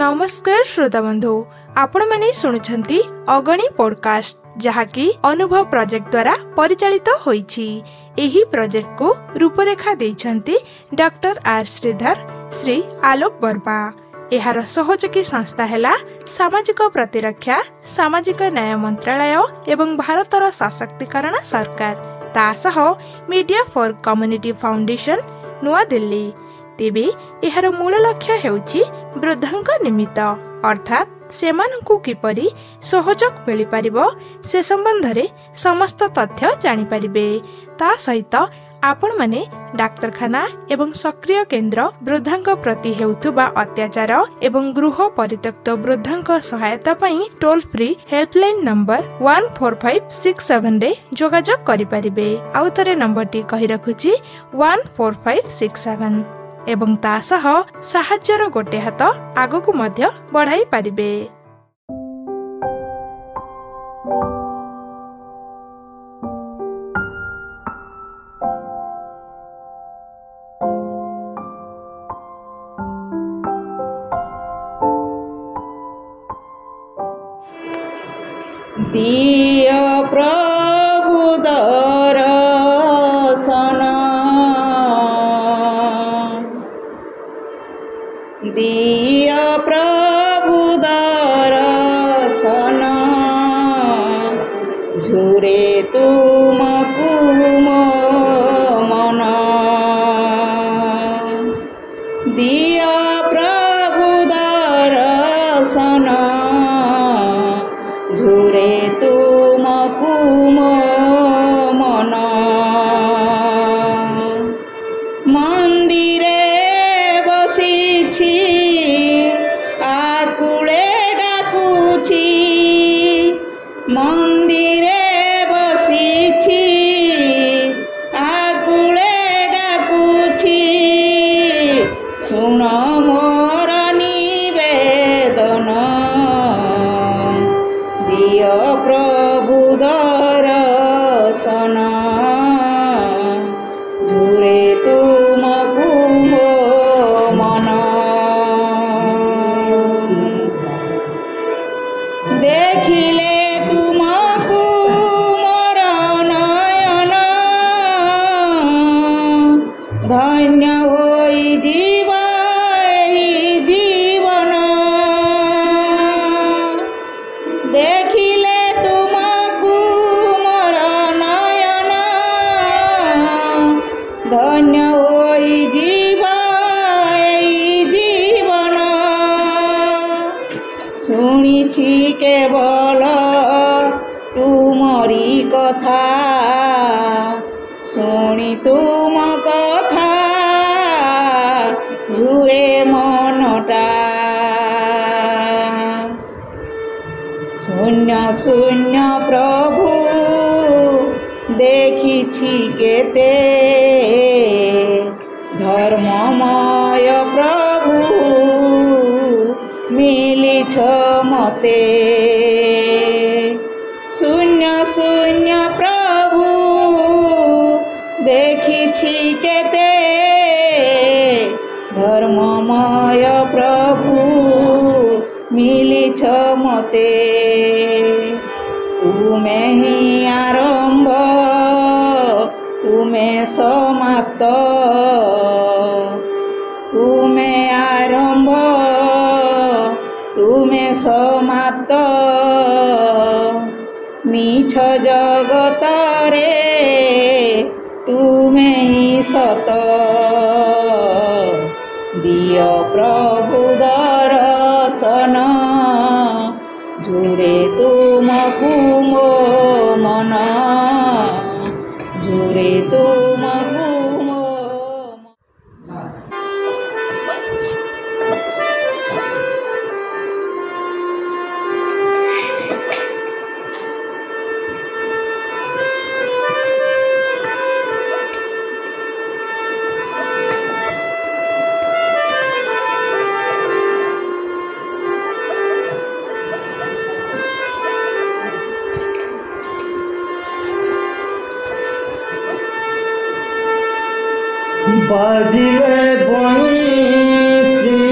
ନମସ୍କାର ଶ୍ରୋତାବନ୍ଧୁ ଆପଣମାନେ ଶୁଣୁଛନ୍ତି ଅଗଣୀ ପଡକାଷ୍ଟ ଯାହାକି ଅନୁଭବ ପ୍ରୋଜେକ୍ଟ ଦ୍ୱାରା ପରିଚାଳିତ ହୋଇଛି। ଏହି ପ୍ରୋଜେକ୍ଟକୁ ରୂପରେଖା ଦେଇଛନ୍ତି ଡକ୍ଟର ଆର୍ ଶ୍ରୀଧର ଶ୍ରୀ ଆଲୋକ ବର୍ମା। ଏହାର ସହଯୋଗୀ ସଂସ୍ଥା ହେଲା ସାମାଜିକ ପ୍ରତିରକ୍ଷା ସାମାଜିକ ନ୍ୟାୟ ମନ୍ତ୍ରାଳୟ ଏବଂ ଭାରତର ସଶକ୍ତିକରଣ ସରକାର। ତା ସହ media for community foundation New Delhi. ତେବେ ଏହାର ମୂଳ ଲକ୍ଷ୍ୟ ହେଉଛି ବୃଦ୍ଧଙ୍କ ନିମିତ୍ତ ଅର୍ଥାତ୍ ସେମାନଙ୍କୁ କିପରି ସହଯୋଗ ମିଳିପାରିବ ସେ ସମ୍ବନ୍ଧରେ ସମସ୍ତ ତଥ୍ୟ ଜାଣିପାରିବେ। ତା ସହିତ ଆପଣମାନେ ଡାକ୍ତରଖାନା ଏବଂ ସକ୍ରିୟ କେନ୍ଦ୍ର ବୃଦ୍ଧଙ୍କ ପ୍ରତି ହେଉଥିବା ଅତ୍ୟାଚାର ଏବଂ ଗୃହ ପରିତ୍ୟକ୍ତ ବୃଦ୍ଧଙ୍କ ସହାୟତା ପାଇଁ toll free helpline number one four five six ସେଭେନରେ ଯୋଗାଯୋଗ କରିପାରିବେ। ଆଉ ଥରେ ନମ୍ବରଟି କହି ରଖୁଛି one four five six seven ଏବଂ ତା ସହ ସାହାଯ୍ୟର ଗୋଟେ ହାତ ଆଗକୁ ମଧ୍ୟ ବଢାଇ ପାରିବେ। দেখিলে তুমকু মোর নয়ন ধন্য হই জীব, এই জীবন। শুনিছি কেবল তুমরি কথা। শুনি তুম কথা। ঝুরে মনটা শূন্য শূন্য প্রভু দেখিছি কেতে ধর্মময় প্রভু মিলিছ মতে শূন্য শূন্য প্রভু দেখিছি কেতে ধর্মময় প্রভু মিলিছ মতে তুমে আরম্ভ, তুমে সমাপ্ত। তুমে আরম্ভ, তুমে সমাপ্ত। মিছ জগতরে তুমে সত। দিয় প্রভু দর্শন। ঝুরে তুমকু মো মন ঝুরে তুমকু বাজিলে বংশী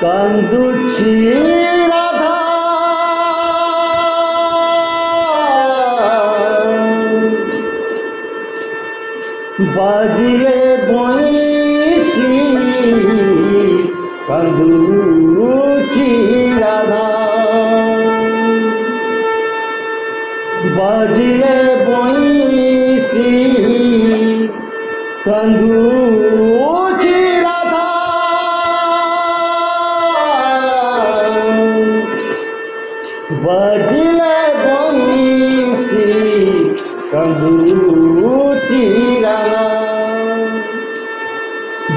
কান্দুছি রাধা। বাজিলে বইছি কান্দুছি রাধা। বাজিলে কান্দুছি রাধা। বাজিলে বইছি কান্দুছি রাধা।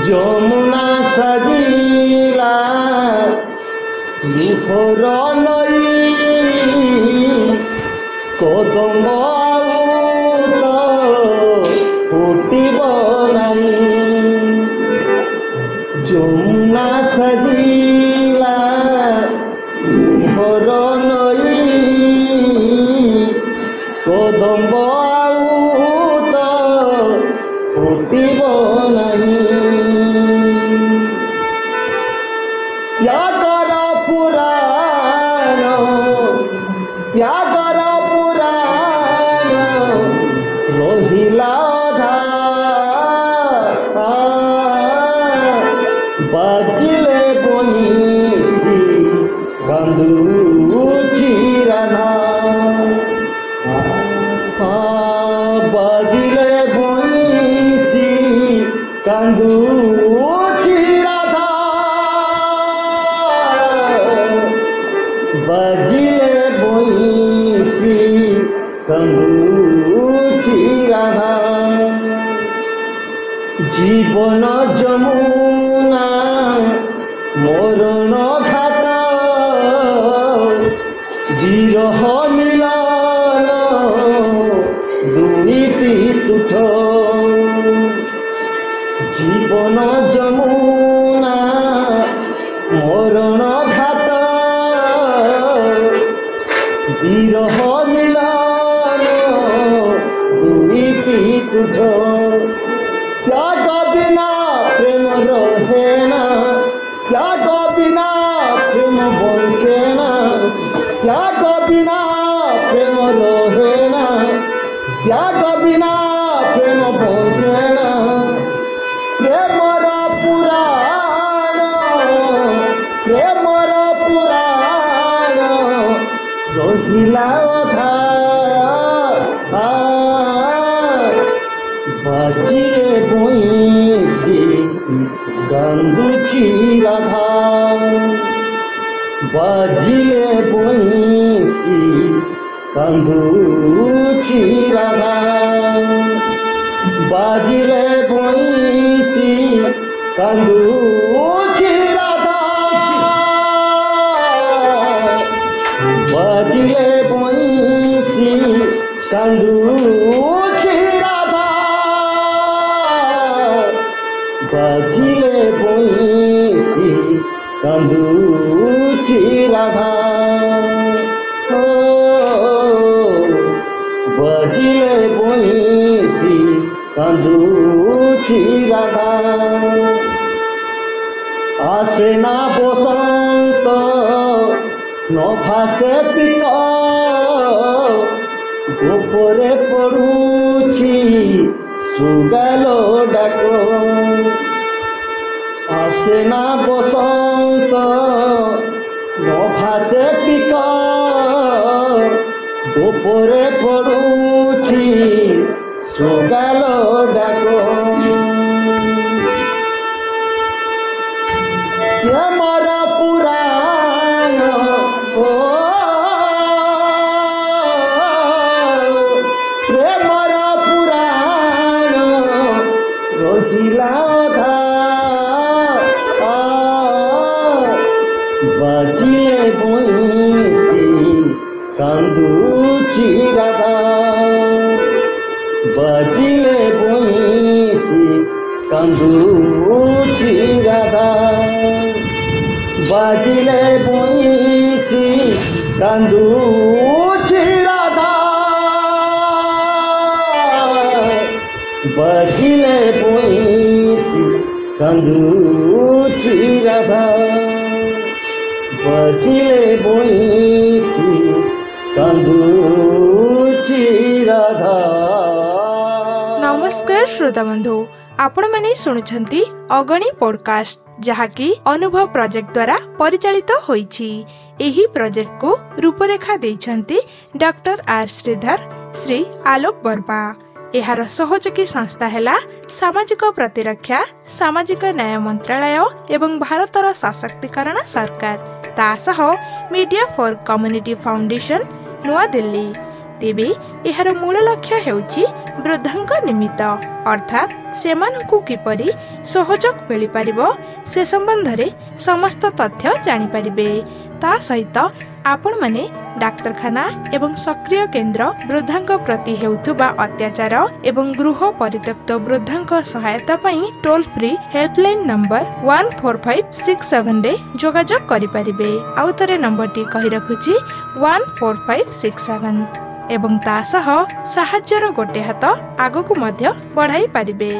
যমুনা সাজিলা মুখর নই কদম வாடி দুর্নীতি তুঠ ত্যাগ বিনা প্রেম রহে না। ত্যাগ বিনা প্রেম বঞ্চে না। ত্যাগ বিনা প্রেম রহে না। ত্যাগ বিনা প্রেম বঞ্চে না। প্রেমর পুরাণ প্রেমর পুরাণ। রহিলা অধা বাজিয়ে बोंसी कंबूची राधा। राधा। बाजिले बोंसी कंबूची राधा। बाजिले बोंसी कंबूची राधा। বাজিলে বইছি কান্দুছি রাধা আসে না বসন্ত, নভাসে পিক গোপরে পড়ুছি, সুগাল ডাক। আসে না বসন্ত, নভাসে পিক গোপরে পড়ুছি সুগাল ডাক। कंदूची राधा बखिले बोईची कंदूची राधा बखिले बोईची कंदूची राधा ନମସ୍କାର ଶ୍ରୋତାବନ୍ଧୁ ଆପଣମାନେ ଶୁଣୁଛନ୍ତି ଅଗଣି ପଡ଼କାଷ୍ଟ ଯାହାକି ଅନୁଭବ ପ୍ରୋଜେକ୍ଟ ଦ୍ୱାରା ପରିଚାଳିତ ହୋଇଛି। ଏହି ପ୍ରୋଜେକ୍ଟକୁ ରୂପରେଖା ଦେଇଛନ୍ତି ଡକ୍ଟର ଆର୍ ଶ୍ରୀଧର ଶ୍ରୀ ଆଲୋକ ବର୍ମା। ଏହାର ସହଯୋଗୀ ସଂସ୍ଥା ହେଲା ସାମାଜିକ ପ୍ରତିରକ୍ଷା ସାମାଜିକ ନ୍ୟାୟ ମନ୍ତ୍ରାଳୟ ଏବଂ ଭାରତର ସଶକ୍ତିକରଣ ସରକାର। ତା ସହ media for community foundation New Delhi. ତେବେ ଏହାର ମୂଳ ଲକ୍ଷ୍ୟ ହେଉଛି ବୃଦ୍ଧଙ୍କ ନିମିତ୍ତ। ଅର୍ଥାତ୍ ସେମାନଙ୍କୁ କିପରି ସହଯୋଗ ମିଳିପାରିବ ସେ ସମ୍ବନ୍ଧରେ ସମସ୍ତ ତଥ୍ୟ ଜାଣିପାରିବେ। ତା ସହିତ ଆପଣମାନେ ଡାକ୍ତରଖାନା ଏବଂ ସକ୍ରିୟ କେନ୍ଦ୍ର ବୃଦ୍ଧଙ୍କ ପ୍ରତି ହେଉଥିବା ଅତ୍ୟାଚାର ଏବଂ ଗୃହ ପରିତ୍ୟକ୍ତ ବୃଦ୍ଧଙ୍କ ସହାୟତା ପାଇଁ toll free helpline number one four five six ସେଭେନରେ ଯୋଗାଯୋଗ କରିପାରିବେ। ଆଉ ଥରେ ନମ୍ବରଟି କହି ରଖୁଛି one four five six seven ଏବଂ ତା ସହ ସାହାଯ୍ୟର ଗୋଟେ ହାତ ଆଗକୁ ମଧ୍ୟ ବଢ଼ାଇ ପାରିବେ।